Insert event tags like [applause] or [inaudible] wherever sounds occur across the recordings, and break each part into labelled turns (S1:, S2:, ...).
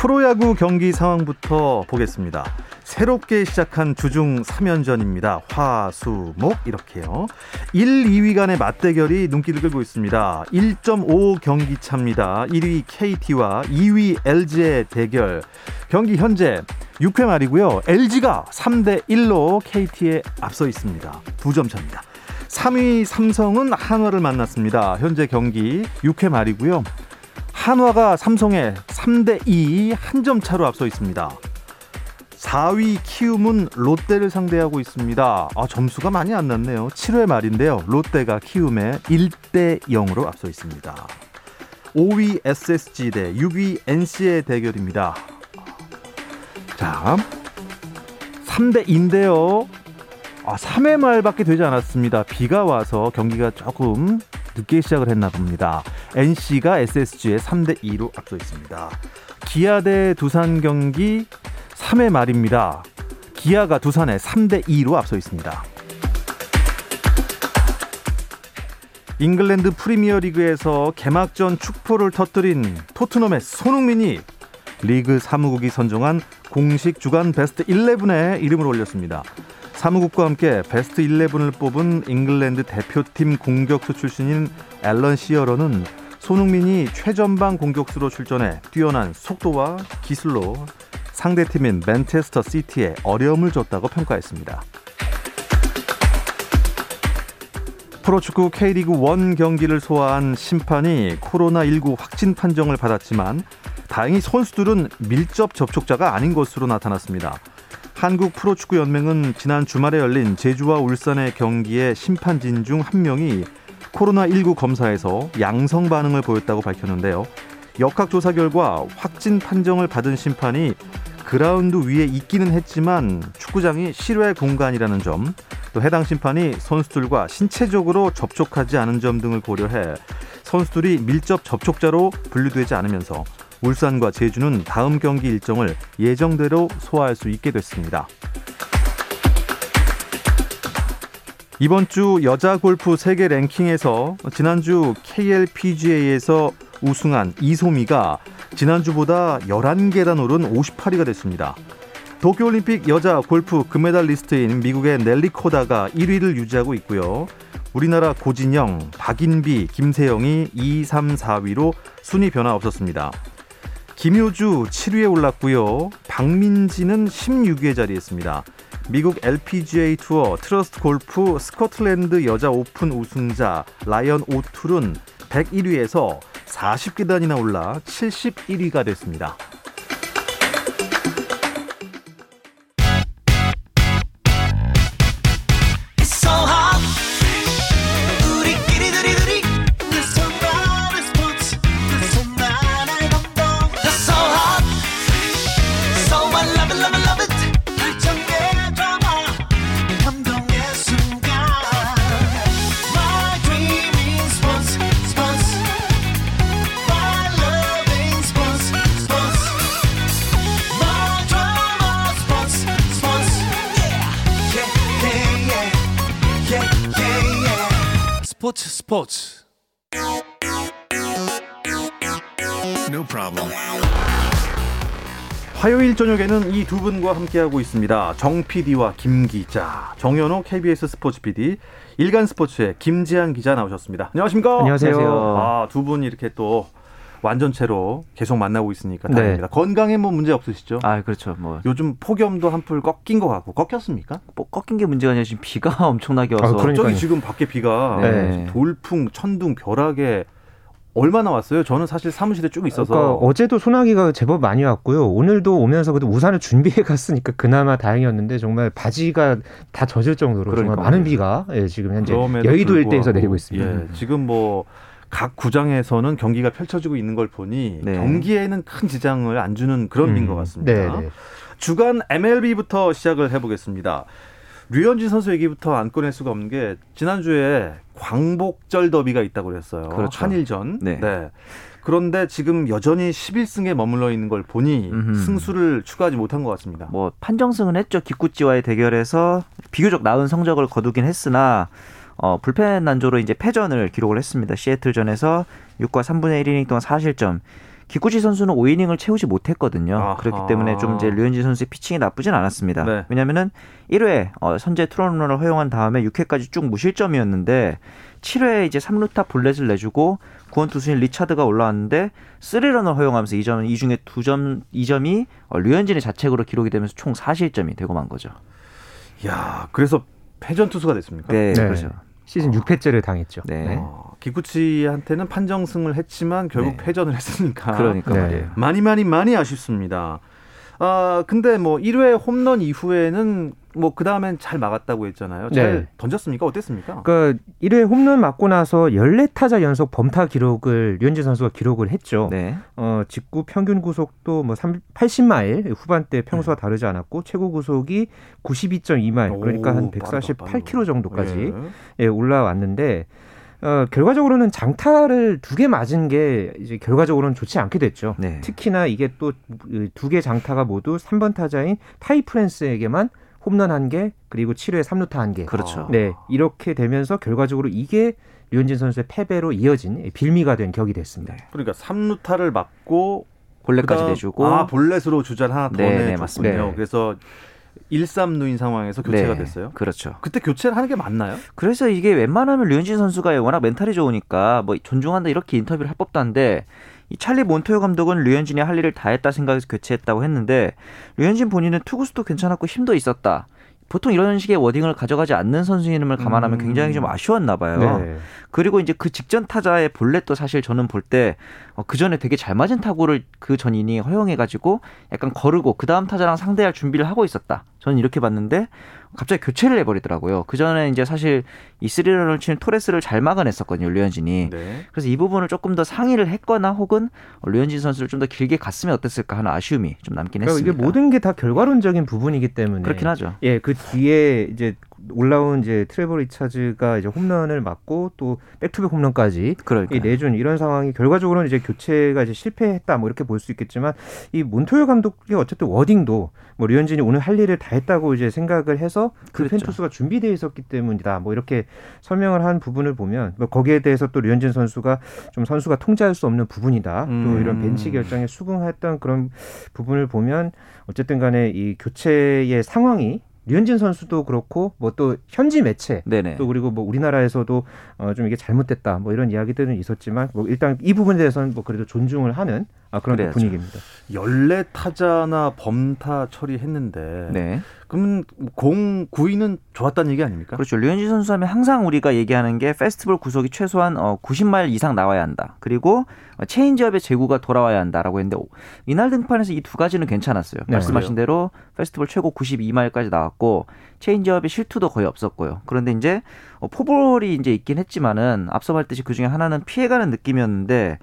S1: 프로야구 경기 상황부터 보겠습니다. 새롭게 시작한 주중 3연전입니다. 화, 수, 목 이렇게요. 1, 2위 간의 맞대결이 눈길을 끌고 있습니다. 1.5 경기 차입니다. 1위 KT와 2위 LG의 대결. 경기 현재 6회 말이고요. LG가 3대 1로 KT에 앞서 있습니다. 두 점 차입니다. 3위 삼성은 한화를 만났습니다. 현재 경기 6회 말이고요. 한화가 삼성에 3대 2 한 점 차로 앞서 있습니다. 4위 키움은 롯데를 상대하고 있습니다. 아, 점수가 많이 안 났네요. 7회 말인데요. 롯데가 키움에 1대 0으로 앞서 있습니다. 5위 SSG 대 6위 NC의 대결입니다. 자, 3대 2인데요. 아, 3회 말밖에 되지 않았습니다. 비가 와서 경기가 조금 늦게 시작을 했나 봅니다. NC가 SSG에 3대 2로 앞서 있습니다. 기아 대 두산 경기 3회 말입니다. 기아가 두산에 3대 2로 앞서 있습니다. 잉글랜드 프리미어 리그에서 개막전 축포를 터뜨린 토트넘의 손흥민이 리그 사무국이 선정한 공식 주간 베스트 11에 이름을 올렸습니다. 사무국과 함께 베스트 11을 뽑은 잉글랜드 대표팀 공격수 출신인 앨런 시어러는 손흥민이 최전방 공격수로 출전해 뛰어난 속도와 기술로 상대팀인 맨체스터 시티에 어려움을 줬다고 평가했습니다. 프로축구 K리그 1 경기를 소화한 심판이 코로나19 확진 판정을 받았지만 다행히 선수들은 밀접 접촉자가 아닌 것으로 나타났습니다. 한국 프로축구 연맹은 지난 주말에 열린 제주와 울산의 경기에 심판진 중 한 명이 코로나19 검사에서 양성 반응을 보였다고 밝혔는데요. 역학조사 결과 확진 판정을 받은 심판이 그라운드 위에 있기는 했지만 축구장이 실외 공간이라는 점, 또 해당 심판이 선수들과 신체적으로 접촉하지 않은 점 등을 고려해 선수들이 밀접 접촉자로 분류되지 않으면서 울산과 제주는 다음 경기 일정을 예정대로 소화할 수 있게 됐습니다. 이번 주 여자 골프 세계 랭킹에서 지난주 KLPGA에서 우승한 이소미가 지난주보다 11계단 오른 58위가 됐습니다. 도쿄올림픽 여자 골프 금메달리스트인 미국의 넬리 코다가 1위를 유지하고 있고요. 우리나라 고진영, 박인비, 김세영이 2, 3, 4위로 순위 변화 없었습니다. 김효주 7위에 올랐고요. 박민지는 16위에 자리했습니다. 미국 LPGA 투어 트러스트 골프 스코틀랜드 여자 오픈 우승자 라이언 오툴은 101위에서 40계단이나 올라 71위가 됐습니다. No problem. 화요일 저녁에는 이 두 분과 함께하고 있습니다. 정 PD와 김 기자, 정현호 KBS 스포츠 PD, 일간 스포츠의 김지한 기자 나오셨습니다. 안녕하십니까?
S2: 안녕하세요.
S1: 아, 두 분이 이렇게 또 완전체로 계속 만나고 있으니까 다행입니다. 네. 건강에 뭐 문제 없으시죠?
S2: 아, 그렇죠. 뭐
S1: 요즘 폭염도 한풀 꺾인 것 같고 꺾였습니까?
S2: 뭐 꺾인 게 문제가 아니라 지금 비가 [laughs] 엄청나게 와서
S1: 아, 갑자기 지금 밖에 비가 네. 돌풍, 천둥, 벼락에 얼마나 왔어요? 저는 사실 사무실에 쭉 있어서
S3: 그러니까 어제도 소나기가 제법 많이 왔고요. 오늘도 오면서 그래도 우산을 [laughs] 준비해 갔으니까 그나마 다행이었는데 정말 바지가 다 젖을 정도로
S2: 그러니까요.
S3: 정말 많은 비가 예, 지금 현재 여의도 일대에서 내리고 있습니다.
S1: 예, 지금 뭐각 구장에서는 경기가 펼쳐지고 있는 걸 보니
S2: 네.
S1: 경기에는 큰 지장을 안 주는 그런 비인 것 같습니다.
S3: 네, 네.
S1: 주간 MLB부터 시작을 해보겠습니다. 류현진 선수 얘기부터 안 꺼낼 수가 없는 게 지난주에 광복절 더비가 있다고 그랬어요.
S2: 그렇죠.
S1: 한일전.
S2: 네.
S1: 그런데 지금 여전히 11승에 머물러 있는 걸 보니
S2: 음흠.
S1: 승수를 추가하지 못한 것 같습니다.
S2: 뭐 판정승은 했죠. 기쿠찌와의 대결에서 비교적 나은 성적을 거두긴 했으나 어, 불펜 난조로 이제 패전을 기록을 했습니다. 시애틀전에서 6과 3분의 1이닝 동안 4실점. 기쿠치 선수는 5이닝을 채우지 못했거든요.
S1: 아하.
S2: 그렇기 때문에 좀 이제 류현진 선수의 피칭이 나쁘진 않았습니다.
S1: 네.
S2: 왜냐면은 1회 어, 선제 트롯런을 허용한 다음에 6회까지 쭉 무실점이었는데 7회에 이제 3루타 볼넷을 내주고 구원 투수인 리차드가 올라왔는데 3런을 허용하면서 이 점, 이 중에 두 점, 이 점이 어, 류현진의 자책으로 기록이 되면서 총 4실점이 되고 만 거죠.
S1: 야, 그래서 패전 투수가 됐습니까?
S2: 네,
S3: 네.
S2: 그렇죠.
S3: 시즌 6회째를 당했죠.
S2: 네.
S1: 어, 기쿠치한테는 판정승을 했지만 결국
S2: 네.
S1: 패전을 했으니까
S2: 그러니까
S3: 네.
S1: 많이 많이 많이 아쉽습니다. 아 근데 뭐 1회 홈런 이후에는 뭐 그 다음엔 잘 막았다고 했잖아요. 잘
S3: 네.
S1: 던졌습니까? 어땠습니까?
S3: 그러니까 1회 홈런 맞고 나서 14타자 연속 범타 기록을 류현진 선수가 기록을 했죠.
S2: 네.
S3: 어, 직구 평균 구속도 뭐 3, 80마일 후반대 평소와 다르지 않았고 최고 구속이 92.2마일 그러니까 한
S1: 오, 빠르다,
S3: 148km 정도까지
S1: 예.
S3: 예, 올라왔는데 어, 결과적으로는 장타를 두 개 맞은 게 이제 결과적으로는 좋지 않게 됐죠.
S2: 네.
S3: 특히나 이게 또 두 개 장타가 모두 3번 타자인 타이 프랜스에게만 홈런 한 개, 그리고 7회 3루타 한 개.
S2: 그렇죠.
S3: 네, 이렇게 되면서 결과적으로 이게 류현진 선수의 패배로 이어진 빌미가 된 격이 됐습니다.
S1: 그러니까 3루타를 맞고
S2: 볼넷까지 내주고
S1: 아 볼넷으로 주자를 하나 더
S2: 네, 네,
S1: 내줬군요.
S2: 맞습니다.
S3: 네.
S1: 그래서 1-3루인 상황에서 교체가
S2: 네,
S1: 됐어요.
S2: 그렇죠.
S1: 그때 교체를 하는 게 맞나요?
S2: 그래서 이게 웬만하면 류현진 선수가 워낙 멘탈이 좋으니까 뭐 존중한다 이렇게 인터뷰를 할 법도 한데 이 찰리 몬토요 감독은 류현진이 할 일을 다 했다 생각해서 교체했다고 했는데 류현진 본인은 투구수도 괜찮았고 힘도 있었다. 보통 이런 식의 워딩을 가져가지 않는 선수임을 감안하면
S1: 음.
S2: 굉장히 좀 아쉬웠나 봐요.
S3: 네.
S2: 그리고 이제 그 직전 타자의 볼넷도 사실 저는 볼 때 그 전에 되게 잘 맞은 타구를 그전 이닝에 허용해가지고 약간 거르고 그 다음 타자랑 상대할 준비를 하고 있었다. 저는 이렇게 봤는데 갑자기 교체를 해버리더라고요. 그 전에 이제 사실 이 스리런을 치는 토레스를 잘 막아냈었거든요, 류현진이.
S1: 네.
S2: 그래서 이 부분을 조금 더 상의를 했거나 혹은 류현진 선수를 좀 더 길게 갔으면 어땠을까 하는 아쉬움이 좀 남긴
S3: 그러니까
S2: 했습니다.
S3: 이게 모든 게 다 결과론적인 부분이기 때문에
S2: 그렇긴 하죠.
S3: 예, 그 뒤에 이제 올라온 이제 트레버 리차즈가 이제 홈런을 맞고 또 back-to-back 홈런까지
S2: 그러니까
S3: 이 내준 이런 상황이 결과적으로는 이제 교체가 이제 실패했다 뭐 이렇게 볼 수 있겠지만 이 몬토요 감독의 어쨌든 wording도 뭐 류현진이 오늘 할 일을 다 했다고 이제 생각을 해서 그
S2: 그랬죠.
S3: 펜투수가 준비되어 있었기 때문이다 뭐 이렇게 설명을 한 부분을 보면 뭐 거기에 대해서 또 류현진 선수가 좀 선수가 통제할 수 없는 부분이다 또
S1: 음.
S3: 이런 벤치 결정에 수긍했던 그런 부분을 보면 어쨌든 간에 이 교체의 상황이 류현진 선수도 그렇고 뭐 또 현지 매체
S2: 네네.
S3: 또 그리고 뭐 우리나라에서도 어 좀 이게 잘못됐다 뭐 이런 이야기들은 있었지만 뭐 일단 이 부분에 대해서는 뭐 그래도 존중을 하는 아 그런
S2: 그래야죠.
S3: 분위기입니다.
S1: 14타자나 범타 처리했는데
S2: 네.
S1: 그러면 공 구위는 좋았다는 얘기 아닙니까?
S2: 그렇죠. 류현진 선수 하면 항상 우리가 얘기하는 게 페스티벌 구속이 최소한 어, 90마일 이상 나와야 한다. 그리고 어, 체인지업의 제구가 돌아와야 한다라고 했는데 오, 이날 등판에서 이 두 가지는 괜찮았어요.
S3: 네.
S2: 말씀하신 대로 패스트볼 최고 92마일까지 나왔고 체인지업의 실투도 거의 없었고요. 그런데 이제 어, 포볼이 이제 있긴 했지만은 앞서 말했듯이 그 중에 하나는 피해가는 느낌이었는데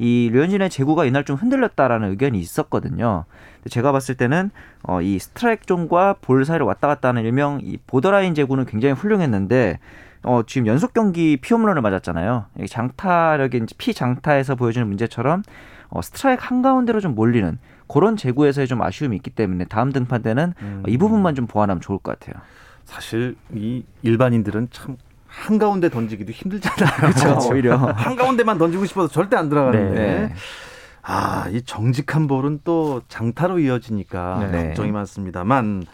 S2: 이 류현진의 제구가 이날 좀 흔들렸다라는 의견이 있었거든요. 제가 봤을 때는 어, 이 스트라이크 존과 볼 사이를 왔다 갔다 하는 일명 이 borderline 제구는 굉장히 훌륭했는데 어, 지금 연속 경기 피홈런을 맞았잖아요. 이 장타력인 피 장타에서 보여주는 문제처럼 어, 스트라이크 한 가운데로 좀 몰리는 그런 재구에서의 좀 아쉬움이 있기 때문에 다음 등판 때는
S1: 음.
S2: 이 부분만 좀 보완하면 좋을 것 같아요.
S1: 사실 이 일반인들은 참 한가운데 던지기도 힘들잖아요.
S2: 그렇죠. [laughs] 오히려.
S1: 한가운데만 던지고 싶어서 절대 안 들어가는데.
S2: 네.
S1: 아, 이 정직한 볼은 또 장타로 이어지니까
S2: 네.
S1: 걱정이 많습니다만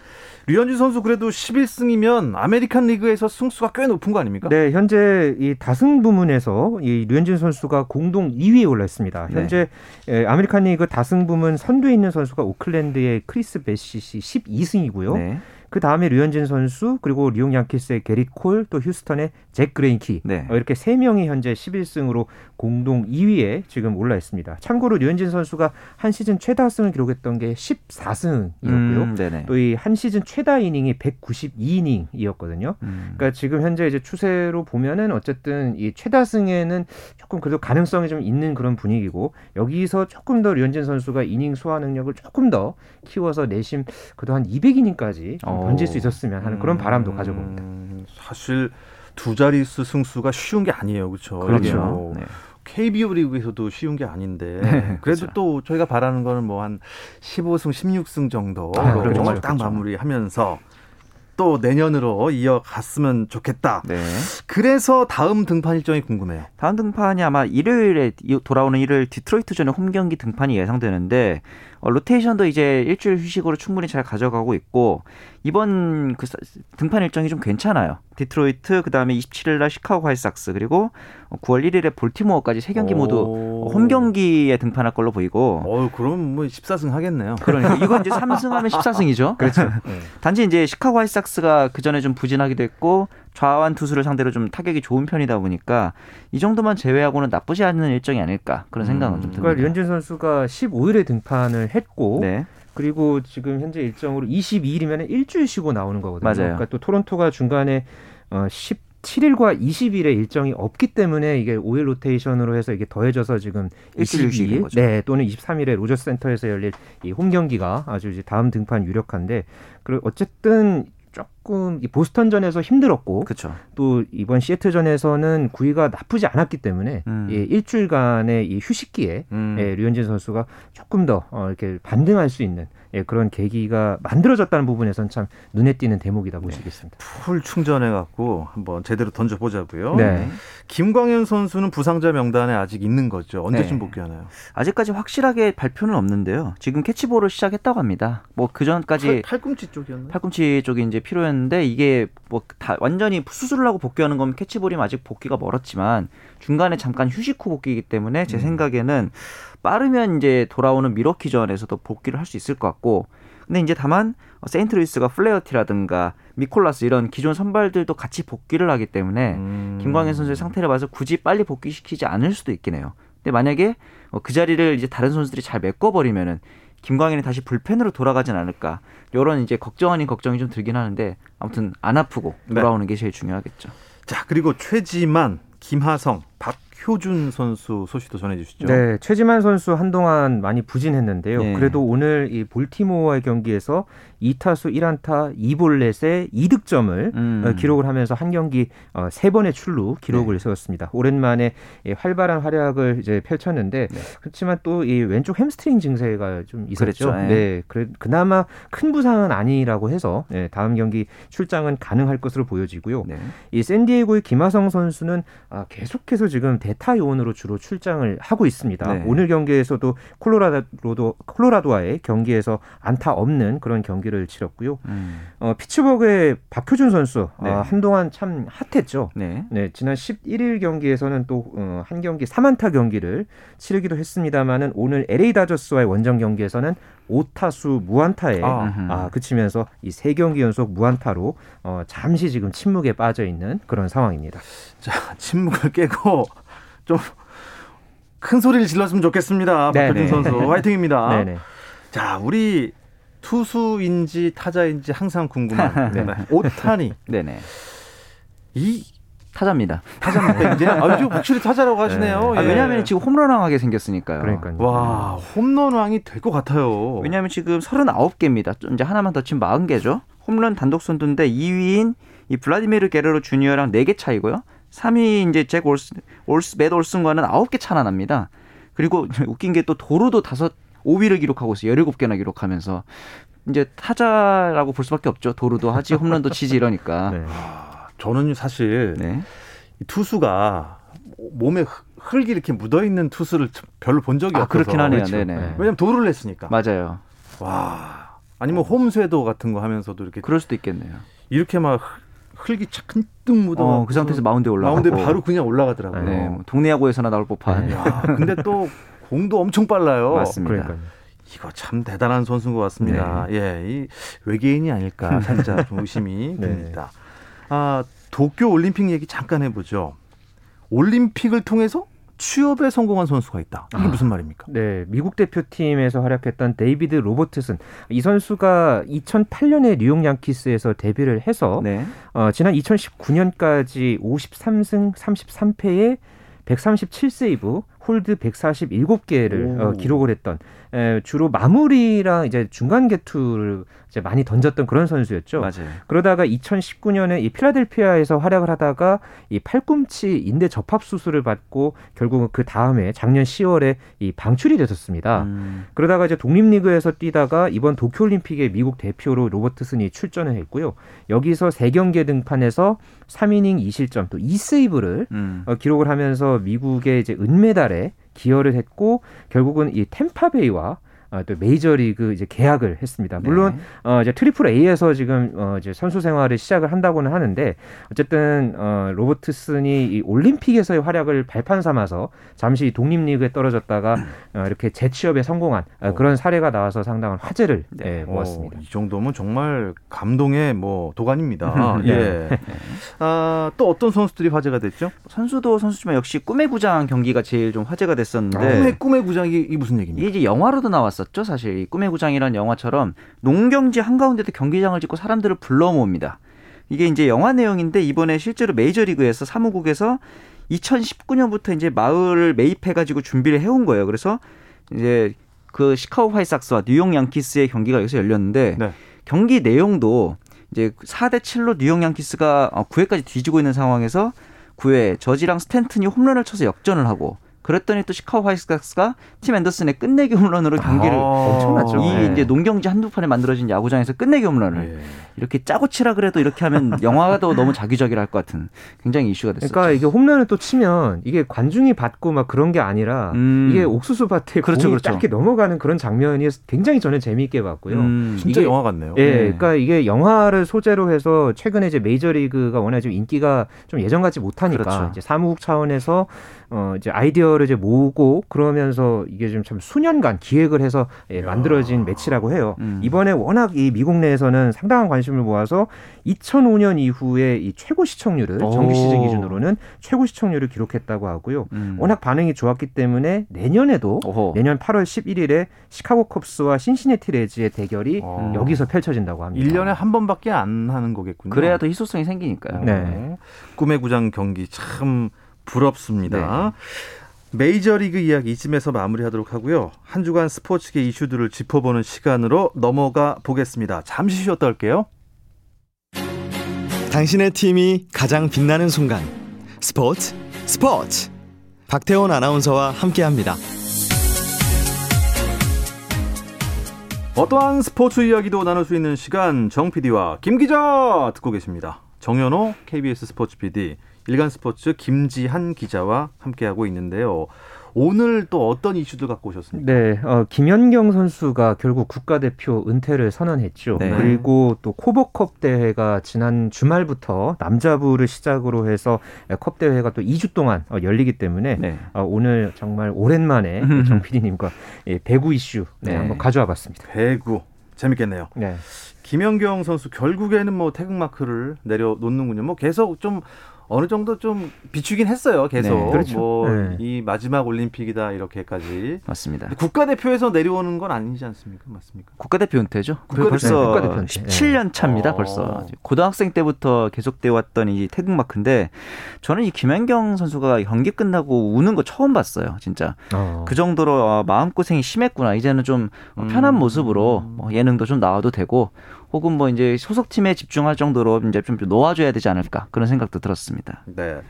S1: 류현진 선수 그래도 11승이면 아메리칸 리그에서 승수가 꽤 높은 거 아닙니까?
S3: 네, 현재 이 다승 부문에서 이 류현진 선수가 공동 2위에 올랐습니다.
S2: 네.
S3: 현재 에, 아메리칸 리그 다승 부문 선두에 있는 선수가 오클랜드의 크리스 배싯이 12승이고요.
S2: 네.
S3: 그 다음에 류현진 선수 그리고 뉴욕 양키스의 게릿 콜 또 휴스턴의 잭 그레인키
S2: 네.
S3: 어, 이렇게 세 명이 현재 11승으로 공동 2위에 지금 올라 있습니다. 참고로 류현진 선수가 한 시즌 최다 승을 기록했던 게 14승이었고요.
S2: 음, 네네.
S3: 또 이 한 시즌 최다 이닝이 192이닝이었거든요.
S2: 음.
S3: 그러니까 지금 현재 이제 추세로 보면은 어쨌든 이 최다 승에는 조금 그래도 가능성이 좀 있는 그런 분위기고 여기서 조금 더 류현진 선수가 이닝 소화 능력을 조금 더 키워서 내심 그래도 한 200이닝까지
S2: 어.
S3: 던질 수 있었으면 하는 그런 바람도 가져봅니다.
S1: 음, 사실 두 자릿수 승수가 쉬운 게 아니에요, 그렇죠?
S2: 그렇죠. 네.
S1: KBO 리그에서도 쉬운 게 아닌데
S2: 네,
S1: 그래도
S2: 그렇죠.
S1: 또 저희가 바라는 거는 뭐 한 15승, 16승 정도
S3: 아,
S1: 로
S3: 그렇죠,
S1: 딱
S2: 그렇죠.
S1: 마무리하면서 또 내년으로 이어갔으면 좋겠다.
S2: 네.
S1: 그래서 다음 등판 일정이 궁금해요.
S2: 다음 등판이 아마 일요일에 이- 돌아오는 일요일 디트로이트전의 홈 경기 등판이 예상되는데 어, 로테이션도 이제 일주일 휴식으로 충분히 잘 가져가고 있고 이번 그 사- 등판 일정이 좀 괜찮아요. 디트로이트 그다음에 27일 날 시카고 화이트삭스 그리고 9월 1일에 볼티모어까지 세 경기 모두
S1: 오.
S2: 홈 경기에 등판할 걸로 보이고
S1: 어, 그럼 뭐 14승 하겠네요.
S2: 그러니까 이건 이제 3승하면 14승이죠. [laughs]
S3: 그렇죠.
S2: 단지 이제 시카고 화이트삭스가 그 전에 좀 부진하기도 했고 좌완 투수를 상대로 좀 타격이 좋은 편이다 보니까 이 정도만 제외하고는 나쁘지 않은 일정이 아닐까 그런 생각은 좀 듭니다.
S3: 그러니까 류현진 선수가 15일에 등판을 했고
S2: 네.
S3: 그리고 지금 현재 일정으로 22일이면 일주일 쉬고 나오는 거거든요.
S2: 맞아요.
S3: 그러니까 또 토론토가 중간에 어 17일과 20일에 일정이 없기 때문에 이게 5일 로테이션으로 해서 이게 더해져서 지금
S2: 일주일 휴식인
S3: 22일,
S2: 거죠.
S3: 네, 또는 23일에 로저스 센터에서 열릴 이 홈 경기가 아주 이제 다음 등판 유력한데 그리고 어쨌든 조금 이 보스턴전에서 힘들었고
S2: 그렇죠.
S3: 또 이번 시애틀전에서는 구위가 나쁘지 않았기 때문에
S2: 음.
S3: 이 일주일간의 이 휴식기에
S1: 음.
S3: 예, 류현진 선수가 조금 더 어, 이렇게 반등할 수 있는 예, 그런 계기가 만들어졌다는 부분에서는 참 눈에 띄는 대목이다 보시겠습니다.
S1: 풀 충전해 갖고 한번 제대로 던져 보자고요.
S3: 네.
S1: 김광현 선수는 부상자 명단에 아직 있는 거죠. 언제쯤
S2: 네.
S1: 복귀하나요?
S2: 아직까지 확실하게 발표는 없는데요. 지금 캐치볼을 시작했다고 합니다. 뭐 그 전까지
S1: 팔꿈치 쪽이었나요?
S2: 팔꿈치 쪽이 이제 필요 했는데 이게 뭐 다 완전히 수술을 하고 복귀하는 건 캐치볼이 아직 복귀가 멀었지만 중간에 잠깐 휴식 후 복귀이기 때문에 제 생각에는 빠르면 이제 돌아오는 밀워키전에서도 복귀를 할 수 있을 것 같고 근데 이제 다만 세인트루이스가 플래허티라든가 마이콜라스 이런 기존 선발들도 같이 복귀를 하기 때문에
S1: 음.
S2: 김광현 선수의 상태를 봐서 굳이 빨리 복귀시키지 않을 수도 있긴 해요. 근데 만약에 어, 그 자리를 이제 다른 선수들이 잘 메꿔버리면은 김광현이 다시 불펜으로 돌아가진 않을까 이런 이제 걱정 아닌 걱정이 좀 들긴 하는데 아무튼 안 아프고
S1: 네.
S2: 돌아오는 게 제일 중요하겠죠.
S1: 자 그리고 최지만, 김하성, 박효준 선수 소식도 전해주시죠.
S3: 네, 최지만 선수 한동안 많이 부진했는데요.
S2: 네.
S3: 그래도 오늘 이 볼티모어의 경기에서 2타수 1안타 2볼넷에 2득점을
S2: 음.
S3: 어, 기록을 하면서 한 경기 어, 세 번의 출루 기록을
S2: 네.
S3: 세웠습니다. 오랜만에 이 활발한 활약을 이제 펼쳤는데
S2: 네.
S3: 그렇지만 또 이 왼쪽 햄스트링 증세가 좀 있었죠.
S2: 그랬죠. 예.
S3: 네, 그래, 그나마 큰 부상은 아니라고 해서 네, 다음 경기 출장은 가능할 것으로 보여지고요.
S2: 네.
S3: 이 샌디에고의 김하성 선수는 아, 계속해서 지금 대타 요원으로 주로 출장을 하고 있습니다.
S2: 네.
S3: 오늘 경기에서도 콜로라도도 콜로라도와의 경기에서 안타 없는 그런 경기 를 치렀고요.
S2: 음.
S3: 어, 피츠버그의 박효준 선수
S2: 네.
S3: 아, 한동안 참 핫했죠.
S2: 네.
S3: 네, 지난 11일 경기에서는 또 어, 한 경기 3안타 경기를 치르기도 했습니다만은 오늘 LA 다저스와의 원정 경기에서는 5타수 무안타에
S1: 아.
S3: 아, 그치면서 이 세 경기 연속 무안타로 어, 잠시 지금 침묵에 빠져 있는 그런 상황입니다.
S1: 자 침묵을 깨고 좀 큰 소리를 질렀으면 좋겠습니다.
S3: 네,
S1: 박효준
S2: 네.
S1: 선수 화이팅입니다.
S3: 네네. [laughs]
S1: 자 우리 투수인지 타자인지 항상 궁금한 [laughs]
S3: 네.
S1: 오타니
S2: 네네.
S1: 이
S2: 타자입니다.
S1: 타자입니까 이제 [laughs] 아주 확실히 타자라고 하시네요.
S2: 아,
S1: 예.
S2: 왜냐하면 지금 홈런왕하게 생겼으니까요.
S3: 그러니까요.
S1: 와 홈런왕이 될 것 같아요.
S2: 왜냐하면 지금 39개입니다. 좀 이제 하나만 더 치면 40개죠. 홈런 단독 선두인데 2위인 이 블라디미르 게르로 주니어랑 4개 차이고요. 3위 이제 잭 올스 올스 맷 올슨과는 9개 차나 납니다. 그리고 웃긴 게 또 도루도 다섯 5위를 기록하고 있어요. 17개나 기록하면서 이제 타자라고 볼 수밖에 없죠. 도루도 하지 홈런도 치지 이러니까. [laughs]
S3: 네.
S1: 저는 사실
S2: 네.
S1: 이 투수가 몸에 흙- 흙이 이렇게 묻어 있는 투수를 별로 본 적이
S2: 아
S1: 없어서
S2: 그렇긴 하네요.
S1: 그렇죠.
S2: 네네.
S3: 네.
S1: 왜냐면 도루를 냈으니까.
S2: 맞아요.
S1: 와 아니면 홈쇄도 같은 거 하면서도 이렇게
S2: 그럴 수도 있겠네요.
S1: 이렇게 막 흙- 흙이 잔뜩 묻어.
S2: 어, 그 상태에서 마운드에 올라가고.
S1: 마운드에 바로 그냥 올라가더라고요.
S2: 네, 뭐 동네 야구에서나 나올 법한.
S1: 야, 근데 또 공도 엄청 빨라요.
S2: 맞습니다.
S3: 그러니까요.
S1: 이거 참 대단한 선수인 것 같습니다. 예, 이 외계인이 아닐까 [laughs] 살짝 좀 의심이
S3: 네.
S1: 듭니다. 아, 도쿄 올림픽 얘기 잠깐 해보죠. 올림픽을 통해서 취업에 성공한 선수가 있다. 이게
S2: 아.
S1: 무슨 말입니까?
S3: 네, 미국 대표팀에서 활약했던 데이비드 로버트슨 이 선수가 2008년에 뉴욕 양키스에서 데뷔를 해서
S2: 네.
S3: 어, 지난 2019년까지 53승 33패에 137세이브, 홀드 147개를 어,
S1: 오.
S3: 기록을 했던 에, 주로 마무리랑 이제 중간 개투를 이제 많이 던졌던 그런 선수였죠.
S2: 맞아요.
S3: 그러다가 2019년에 이 필라델피아에서 활약을 하다가 이 팔꿈치 인대 접합 수술을 받고 결국은 그 다음에 작년 10월에 이 방출이 되었습니다.
S2: 음,
S3: 그러다가 이제 독립리그에서 뛰다가 이번 도쿄올림픽에 미국 대표로 로버트슨이 출전을 했고요. 여기서 3경기 등판에서 3이닝 2실점 또 2세이브를
S2: 음.
S3: 어, 기록을 하면서 미국의 이제 은메달에 기여를 했고 결국은 이 탬파베이와 어, 또 메이저리그 이제 계약을 했습니다. 물론
S2: 네.
S3: 어, 이제 트리플 A에서 지금 어, 이제 선수 생활을 시작을 한다고는 하는데 어쨌든 어, 로버트슨이 이 올림픽에서의 활약을 발판 삼아서 잠시 독립리그에 떨어졌다가 어, 이렇게 재취업에 성공한 어, 그런 사례가 나와서 상당한 화제를 예, 모았습니다.
S1: 어, 이 정도면 정말 감동의 뭐 도가니입니다. [laughs]
S3: 네.
S1: 예. 아, 또 어떤 선수들이 화제가 됐죠?
S2: 선수도 선수지만 역시 꿈의 구장 경기가 제일 좀 화제가 됐었는데
S1: 꿈의 꿈의 구장이 무슨 얘기입니까?
S2: 이게 이제 영화로도 나왔 었죠, 사실. 이 꿈의 구장이라는 영화처럼 농경지 한가운데도 경기장을 짓고 사람들을 불러 모읍니다. 이게 이제 영화 내용인데 이번에 실제로 메이저리그에서 사무국에서 2019년부터 이제 마을을 매입해가지고 준비를 해온 거예요. 그래서 이제 그 시카고 화이삭스와 뉴욕 양키스의 경기가 여기서 열렸는데
S1: 네.
S2: 경기 내용도 이제 4대 7로 뉴욕 양키스가 9회까지 뒤지고 있는 상황에서 9회 저지랑 스탠튼이 홈런을 쳐서 역전을 하고 그랬더니 또 시카고 화이삭스가 팀 앤더슨의 끝내기 홈런으로 경기를
S1: 아,
S3: 엄청났죠.
S2: 이
S3: 네.
S2: 이제 농경지 한두 판에 만들어진 야구장에서 끝내기 홈런을
S1: 예.
S2: 이렇게 짜고 치라 그래도 이렇게 하면 [laughs] 영화도 너무 자기적이랄 것 같은 굉장히 이슈가 됐었죠.
S3: 그러니까 이게 홈런을 또 치면 이게 관중이 받고 막 그런 게 아니라
S2: 음.
S3: 이게 옥수수 밭에
S2: 그렇죠,
S3: 공이
S2: 그렇죠.
S3: 짧게 넘어가는 그런 장면이 굉장히 저는 재미있게 봤고요.
S2: 음,
S1: 진짜
S3: 이게-
S1: 영화 같네요.
S3: 예,
S2: 네.
S3: 그러니까 이게 영화를 소재로 해서 최근에 이제 메이저리그가 워낙 좀 인기가 좀 예전 같지 못하니까
S2: 그렇죠.
S3: 이제 사무국 차원에서 어 이제 아이디어를 이제 모으고 그러면서 이게 좀참 수년간 기획을 해서 예, 만들어진 매치라고 해요.
S2: 음.
S3: 이번에 워낙 이 미국 내에서는 상당한 관심을 모아서 2005년 이후에 이 최고 시청률을
S1: 오.
S3: 정규 시즌 기준으로는 최고 시청률을 기록했다고 하고요.
S2: 음.
S3: 워낙 반응이 좋았기 때문에 내년에도
S2: 오호.
S3: 내년 8월 11일에 시카고 컵스와 신시내티 레즈의 대결이
S1: 어.
S3: 여기서 펼쳐진다고 합니다.
S1: 1년에 한 번밖에 안 하는 거겠군요.
S2: 그래야 더 희소성이 생기니까요.
S3: 네.
S1: 꿈의 구장 경기 참 부럽습니다. 메이저리그 이야기 이쯤에서 마무리하도록 하고요. 한 주간 스포츠계 이슈들을 짚어보는 시간으로 넘어가 보겠습니다. 잠시 쉬었다 올게요.
S4: 당신의 팀이 가장 빛나는 순간 스포츠 스포츠 박태원 아나운서와 함께합니다.
S1: 어떠한 스포츠 이야기도 나눌 수 있는 시간 정 PD와 김 기자 듣고 계십니다. 정현호 KBS 스포츠 PD, 일간 스포츠 김지한 기자와 함께하고 있는데요. 오늘 또 어떤 이슈들 갖고 오셨습니까?
S3: 네, 어, 김연경 선수가 결국 국가대표 은퇴를 선언했죠.
S2: 네.
S3: 그리고 또 코보컵 대회가 지난 주말부터 남자부를 시작으로 해서 컵 대회가 또 2주 동안 어, 열리기 때문에
S2: 네.
S3: 어, 오늘 정말 오랜만에 [laughs] 정 PD님과 예, 배구 이슈 네,
S2: 네.
S3: 한번 가져와 봤습니다.
S1: 배구 재밌겠네요.
S3: 네.
S1: 김연경 선수 결국에는 뭐 태극 마크를 내려놓는군요. 뭐 계속 좀 어느 정도 좀 비추긴 했어요. 계속
S2: 네,
S3: 그렇죠.
S1: 뭐
S3: 네.
S1: 이 마지막 올림픽이다 이렇게까지.
S2: 맞습니다.
S1: 국가대표에서 내려오는 건 아니지 않습니까? 맞습니까?
S2: 국가대표 은퇴죠.
S1: 국가대표,
S2: 벌써
S3: 네, 국가대표 은퇴.
S2: 17년 차입니다.
S1: 어.
S2: 벌써 고등학생 때부터 계속돼 왔던 이 태극 마크인데 저는 이 김연경 선수가 경기 끝나고 우는 거 처음 봤어요. 진짜
S3: 어.
S2: 그 정도로 아, 마음 고생이 심했구나. 이제는 좀 어, 편한
S1: 음.
S2: 모습으로 뭐 예능도 좀 나와도 되고 혹은 뭐 이제 소속 팀에 집중할 정도로 이제 좀 놓아줘야 되지 않을까 그런 생각도 들었습니다.
S1: 네.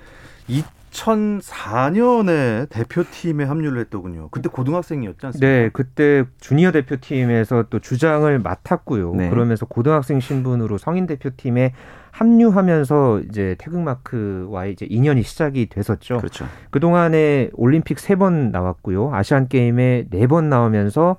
S1: 2004년에 대표팀에 합류를 했더군요. 그때 고등학생이었지 않습니까?
S3: 네, 그때 주니어 대표팀에서 또 주장을 맡았고요.
S2: 네.
S3: 그러면서 고등학생 신분으로 성인 대표팀에 합류하면서 이제 태극마크와의 이제 인연이 시작이 됐었죠.
S2: 그렇죠.
S3: 그동안에 올림픽 세 번 나왔고요. 아시안 게임에 네 번 나오면서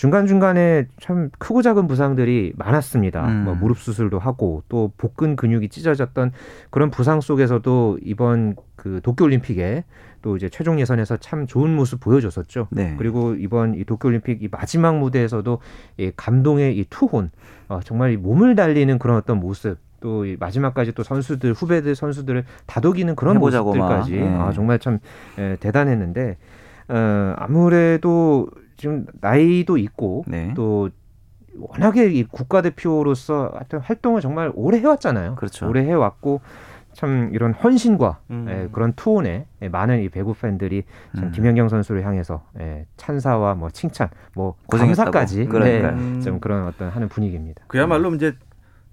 S3: 중간 중간에 참 크고 작은 부상들이 많았습니다.
S2: 음.
S3: 뭐 무릎 수술도 하고 또 복근 근육이 찢어졌던 그런 부상 속에서도 이번 그 도쿄올림픽에 또 이제 최종 예선에서 참 좋은 모습 보여줬었죠.
S2: 네.
S3: 그리고 이번 이 도쿄올림픽 이 마지막 무대에서도 이 감동의 이 투혼, 어, 정말 이 몸을 달리는 그런 어떤 모습. 또이 마지막까지 또 선수들 후배들 선수들을 다독이는 그런 모습들까지
S2: 막. 예.
S3: 아, 정말 참 에, 대단했는데 어, 아무래도 지금 나이도 있고
S2: 네.
S3: 또 워낙에 이 국가대표로서 하여튼 활동을 정말 오래 해왔잖아요.
S2: 그렇죠.
S3: 오래 해왔고 참 이런 헌신과
S1: 음.
S3: 예, 그런 투혼에 예, 많은 이 배구 팬들이 참
S2: 음.
S3: 김연경 선수를 향해서 예, 찬사와 뭐 칭찬, 뭐. 감사까지
S2: 그러니까요.
S1: 음.
S3: 좀 그런 어떤 하는 분위기입니다.
S1: 그야말로 이제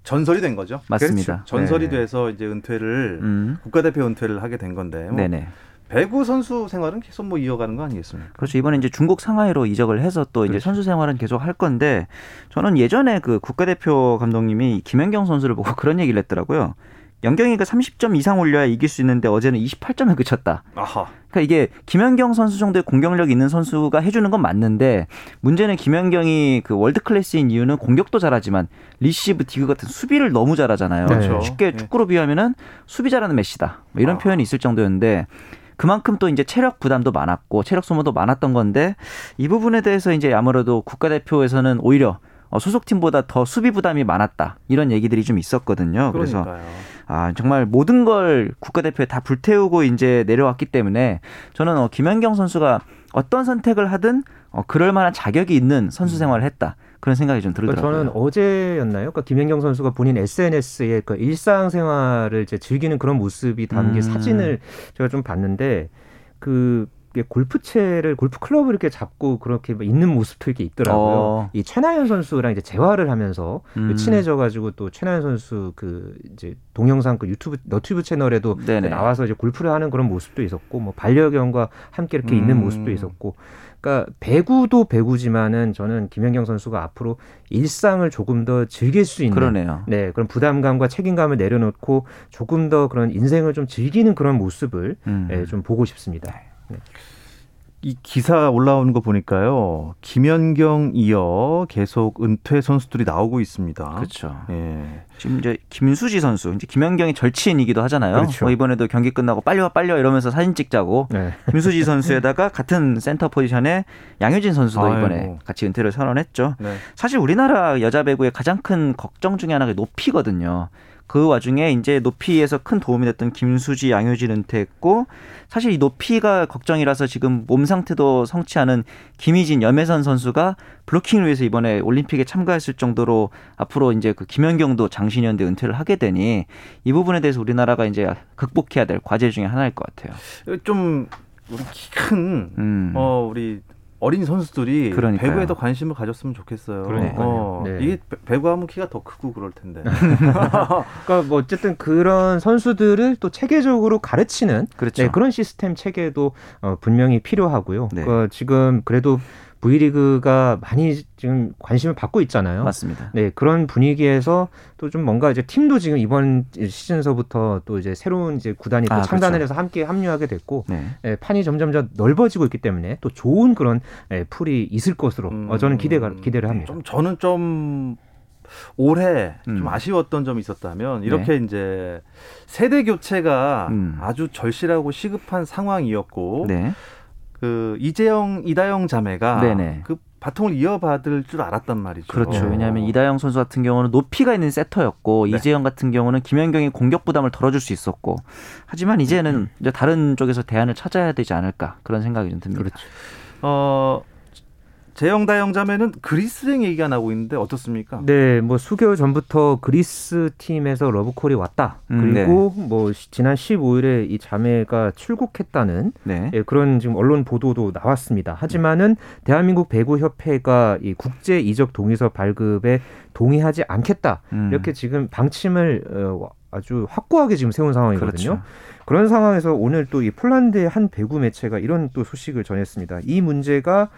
S1: 전설이 된 거죠.
S2: 맞습니다.
S1: 그렇죠. 전설이
S3: 네.
S1: 돼서 이제 은퇴를
S2: 음.
S1: 국가대표 은퇴를 하게 된 건데 뭐
S2: 네네.
S1: 배구 선수 생활은 계속 뭐 이어가는 거 아니겠습니까?
S2: 그렇죠. 이번에 이제 중국 상하이로 이적을 해서 또 이제
S1: 그렇죠.
S2: 선수 생활은 계속 할 건데 저는 예전에 그 국가대표 감독님이 김연경 선수를 보고 [laughs] 그런 얘기를 했더라고요. 연경이가 30점 이상 올려야 이길 수 있는데 어제는 28점에 그쳤다.
S1: 아하.
S2: 그러니까 이게 김연경 선수 정도의 공격력 있는 선수가 해주는 건 맞는데 문제는 김연경이 그 월드 클래스인 이유는 공격도 잘하지만 리시브 디그 같은 수비를 너무 잘하잖아요.
S3: 그렇죠.
S2: 쉽게
S1: 예.
S2: 축구로 비하면은 수비 잘하는 메시다. 뭐 이런
S1: 아.
S2: 표현이 있을 정도였는데 그만큼 또 이제 체력 부담도 많았고 체력 소모도 많았던 건데 이 부분에 대해서 이제 아무래도 국가대표에서는 오히려 어, 소속팀보다 더 수비 부담이 많았다 이런 얘기들이 좀 있었거든요. 그래서. 아 정말 모든 걸 국가대표에 다 불태우고 이제 내려왔기 때문에 저는 어, 김연경 선수가 어떤 선택을 하든 어, 그럴 만한 자격이 있는 선수 생활을 했다 그런 생각이 좀
S3: 그러니까
S2: 들더라고요.
S3: 저는 어제였나요? 그러니까 김연경 선수가 본인 SNS에 그 일상생활을 이제 즐기는 그런 모습이 담긴
S2: 음.
S3: 사진을 제가 좀 봤는데 그 골프채를 골프 클럽을 이렇게 잡고 그렇게 막 있는 모습도 이렇게 있더라고요.
S2: 어.
S3: 이 최나연 선수랑 이제 재활을 하면서
S2: 음.
S3: 친해져가지고 또 최나연 선수 그 이제 동영상 그 유튜브 너튜브 채널에도
S2: 네네.
S3: 나와서 이제 골프를 하는 그런 모습도 있었고 뭐 반려견과 함께 이렇게 있는
S1: 음.
S3: 모습도 있었고 그러니까 배구도 배구지만은 저는 김연경 선수가 앞으로 일상을 조금 더 즐길 수 있는
S2: 그러네요.
S3: 네 그런 부담감과 책임감을 내려놓고 조금 더 그런 인생을 좀 즐기는 그런 모습을
S2: 음.
S3: 예, 좀 보고 싶습니다.
S1: 이 기사 올라오는 거 보니까요. 김연경 이어 계속 은퇴 선수들이 나오고 있습니다.
S2: 그렇죠.
S1: 예.
S2: 지금 이제 김수지 선수, 이제 김연경의 절친이기도 하잖아요.
S3: 그렇죠.
S2: 뭐 이번에도 경기 끝나고 빨리 와 빨리 와 이러면서 사진 찍자고
S3: 네.
S2: 김수지 선수에다가 [laughs] 같은 센터 포지션에 양효진 선수도 이번에
S1: 아이고.
S2: 같이 은퇴를 선언했죠.
S1: 네.
S2: 사실 우리나라 여자 배구의 가장 큰 걱정 중에 하나가 높이거든요. 그 와중에 이제 높이에서 큰 도움이 됐던 김수지, 양효진 은퇴했고 사실 이 높이가 걱정이라서 지금 몸 상태도 않은 김희진, 염혜선 선수가 블로킹을 위해서 이번에 올림픽에 참가했을 정도로 앞으로 이제 그 김연경도 장신현대 은퇴를 하게 되니 이 부분에 대해서 우리나라가 이제 극복해야 될 과제 중에 하나일 것 같아요.
S1: 좀 우리 키큰
S2: 음.
S1: 어, 우리 어린 선수들이
S2: 그러니까요.
S1: 배구에 더 관심을 가졌으면 좋겠어요. 어,
S3: 네.
S1: 이게 배- 배구하면 키가 더 크고 그럴 텐데. [laughs]
S3: 그러니까 뭐 어쨌든 그런 선수들을 또 체계적으로 가르치는
S2: 그렇죠.
S3: 네, 그런 시스템 체계도 어, 분명히 필요하고요.
S2: 네.
S3: 그 지금 그래도 V리그가 많이 지금 관심을 받고 있잖아요.
S2: 맞습니다.
S3: 네, 그런 분위기에서 또 좀 뭔가 이제 팀도 지금 이번 시즌서부터 또 이제 새로운 이제 구단이 또
S2: 아,
S3: 창단을
S2: 그렇죠.
S3: 해서 함께 합류하게 됐고
S2: 네.
S3: 예, 판이 점점 더 넓어지고 있기 때문에 또 좋은 그런 예, 풀이 있을 것으로
S1: 음,
S3: 어, 저는 기대가 기대를 합니다.
S1: 좀 저는 좀 올해
S2: 음.
S1: 좀 아쉬웠던 점이 있었다면 이렇게 이제 세대 교체가
S2: 음.
S1: 아주 절실하고 시급한 상황이었고
S2: 네.
S1: 그 이재영 이다영 자매가
S2: 네네.
S1: 그 바통을 이어받을 줄 알았단 말이죠.
S2: 그렇죠.
S3: 어.
S2: 왜냐하면 이다영 선수 같은 경우는 높이가 있는 세터였고
S1: 네.
S2: 이재영 같은 경우는 김연경이 공격 부담을 덜어줄 수 있었고 하지만 이제는 이제 다른 쪽에서 대안을 찾아야 되지 않을까 그런 생각이 좀 듭니다.
S3: 그렇죠.
S1: 어 재영 다영 자매는 그리스행 얘기가 나오고 있는데 어떻습니까?
S3: 네, 뭐 수개월 전부터 그리스 팀에서 러브콜이 왔다.
S2: 음,
S3: 그리고 뭐 시- 지난 15일에 이 자매가 출국했다는
S2: 네.
S3: 예, 그런 지금 언론 보도도 나왔습니다. 하지만은 대한민국 배구 협회가 이 국제 이적 동의서 발급에 동의하지 않겠다.
S2: 음.
S3: 이렇게 지금 방침을 어, 아주 확고하게 지금 세운 상황이거든요.
S2: 그렇죠.
S3: 그런 상황에서 오늘 또 이 폴란드의 한 배구 매체가 이런 또 소식을 전했습니다. 이 문제가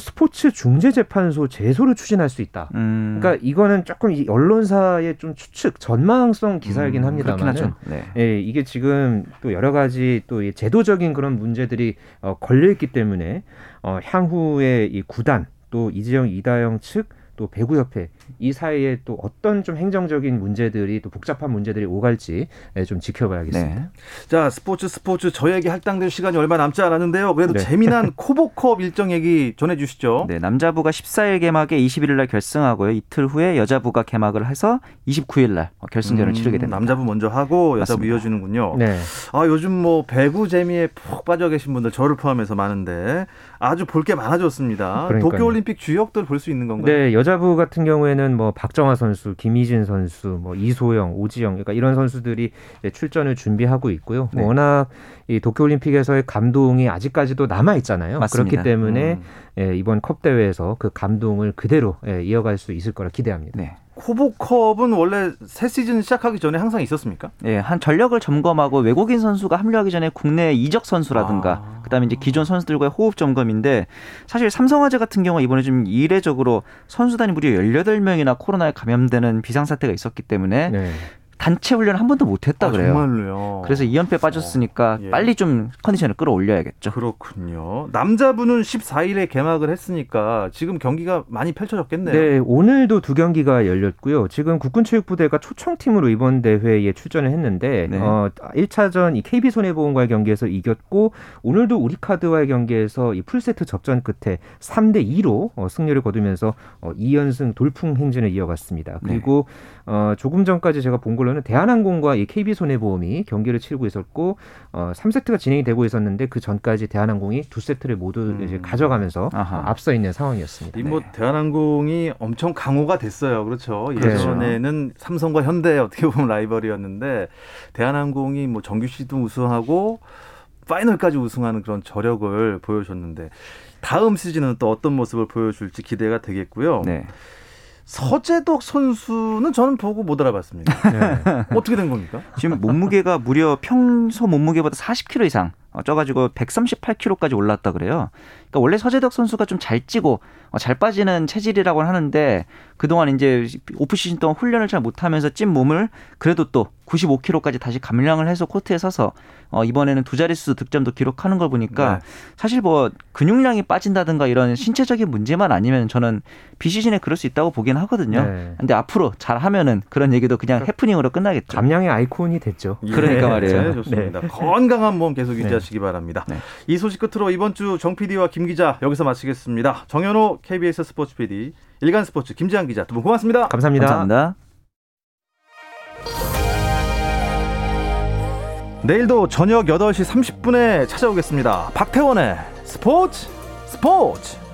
S3: 스포츠 중재 재판소 제소를 추진할 수 있다.
S2: 음.
S3: 그러니까 이거는 조금 이 언론사의 좀 추측, 전망성 기사이긴
S2: 음, 그렇긴
S3: 합니다만,
S2: 하죠. 네.
S3: 예, 이게 지금 또 여러 가지 또이 제도적인 그런 문제들이 어, 걸려 있기 때문에 어, 향후에 이 구단 또 이재영 이다영 측 또 배구협회 이 사이에 또 어떤 좀 행정적인 문제들이 또 복잡한 문제들이 오갈지 예, 좀 지켜봐야겠습니다.
S2: 네.
S1: 자 스포츠 스포츠 저에게 할당될 시간이 얼마 남지 않았는데요. 그래도
S3: 네.
S1: 재미난 [laughs] 코보컵 일정 얘기 전해주시죠.
S2: 네, 남자부가 14일 개막에 21일 날 결승하고요. 이틀 후에 여자부가 개막을 해서 29일 날 결승전을
S1: 음,
S2: 치르게 됩니다.
S1: 남자부 먼저 하고 여자부
S2: 맞습니다.
S1: 이어지는군요.
S3: 네.
S1: 아 요즘 뭐 배구 재미에 푹 빠져 계신 분들 저를 포함해서 많은데 아주 볼 게 많아졌습니다.
S3: 그러니까요.
S1: 도쿄올림픽 주역들 볼 수 있는 건가요?
S3: 네, 여자부 같은 경우에는 뭐 박정아 선수, 김희진 선수, 뭐 이소영, 오지영, 그러니까 이런 선수들이 출전을 준비하고 있고요.
S2: 네.
S3: 워낙 이 도쿄올림픽에서의 감동이 아직까지도 남아 있잖아요.
S2: 맞습니다.
S3: 그렇기 때문에
S1: 음.
S3: 예, 이번 컵 대회에서 그 감동을 그대로 예, 이어갈 수 있을 거라 기대합니다.
S2: 네.
S1: 코보컵은 원래 새 시즌 시작하기 전에 항상 있었습니까?
S2: 예, 한 전력을 점검하고 외국인 선수가 합류하기 전에 국내 이적 선수라든가
S1: 아.
S2: 그다음에 이제 기존 선수들과의 호흡 점검인데 사실 삼성화재 같은 경우 이번에 좀 이례적으로 선수단이 무려 18명이나 코로나에 감염되는 비상 사태가 있었기 때문에
S3: 네.
S2: 단체 훈련 한 번도 못 했다
S1: 아,
S2: 그래요.
S1: 정말로요.
S2: 그래서 2연패 빠졌으니까
S1: 어, 예.
S2: 빨리 좀 컨디션을 끌어올려야겠죠.
S1: 그렇군요. 남자분은 14일에 개막을 했으니까 지금 경기가 많이 펼쳐졌겠네요.
S3: 네, 오늘도 두 경기가 열렸고요. 지금 국군체육부대가 초청팀으로 이번 대회에 출전을 했는데
S2: 네.
S3: 어, 1차전 이 KB 손해보험과의 경기에서 이겼고 오늘도 우리카드와의 경기에서 이 풀세트 접전 끝에 3대 2로 어, 승리를 거두면서 어, 2연승 돌풍 행진을 이어갔습니다. 그리고 어, 조금 전까지 제가 본 걸로는 대한항공과 이 KB 손해보험이 경기를 치르고 있었고 어, 3세트가 진행이 되고 있었는데 그 전까지 대한항공이 두 세트를 모두
S1: 음.
S3: 이제 가져가면서
S2: 아하.
S3: 어, 앞서 있는 상황이었습니다.
S1: 이뭐 대한항공이 엄청 강호가 됐어요. 그렇죠.
S3: 그렇죠.
S1: 예전에는 삼성과 현대 어떻게 보면 라이벌이었는데 대한항공이 뭐 정규 시도 우승하고 파이널까지 우승하는 그런 저력을 보여줬는데 다음 시즌은 또 어떤 모습을 보여줄지 기대가 되겠고요.
S2: 네.
S1: 서재덕 선수는 저는 보고 못 알아봤습니다. [laughs]
S3: 네.
S1: 어떻게 된 겁니까?
S2: 지금 몸무게가 무려 평소 몸무게보다 40kg 이상 어, 쪄가지고 138kg까지 올랐다 그래요. 그러니까 원래 서재덕 선수가 좀 잘 찌고 어, 잘 빠지는 체질이라고 하는데 그동안 이제 오프 시즌 동안 훈련을 잘 못하면서 찐 몸을 그래도 또 95kg까지 다시 감량을 해서 코트에 서서 어, 이번에는 두 자릿수 득점도 기록하는 걸 보니까
S1: 네.
S2: 사실 뭐 근육량이 빠진다든가 이런 신체적인 문제만 아니면 저는 비시즌에 그럴 수 있다고 보긴 하거든요.
S3: 네.
S2: 근데 앞으로 잘하면은 그런 얘기도 그냥 해프닝으로 끝나겠죠.
S3: 감량의 아이콘이 됐죠.
S2: 그러니까 말이에요.
S1: 네, 좋습니다. 건강한 몸 계속 유지하시기 바랍니다.
S2: 네.
S1: 이 소식 끝으로 이번 주 정 PD와 김 기자 여기서 마치겠습니다. 정현호 KBS 스포츠 PD, 일간 스포츠 김지한 기자 두 분 고맙습니다.
S3: 감사합니다.
S2: 감사합니다.
S1: 내일도 저녁 8시 30분에 찾아오겠습니다. 박태원의 스포츠 스포츠.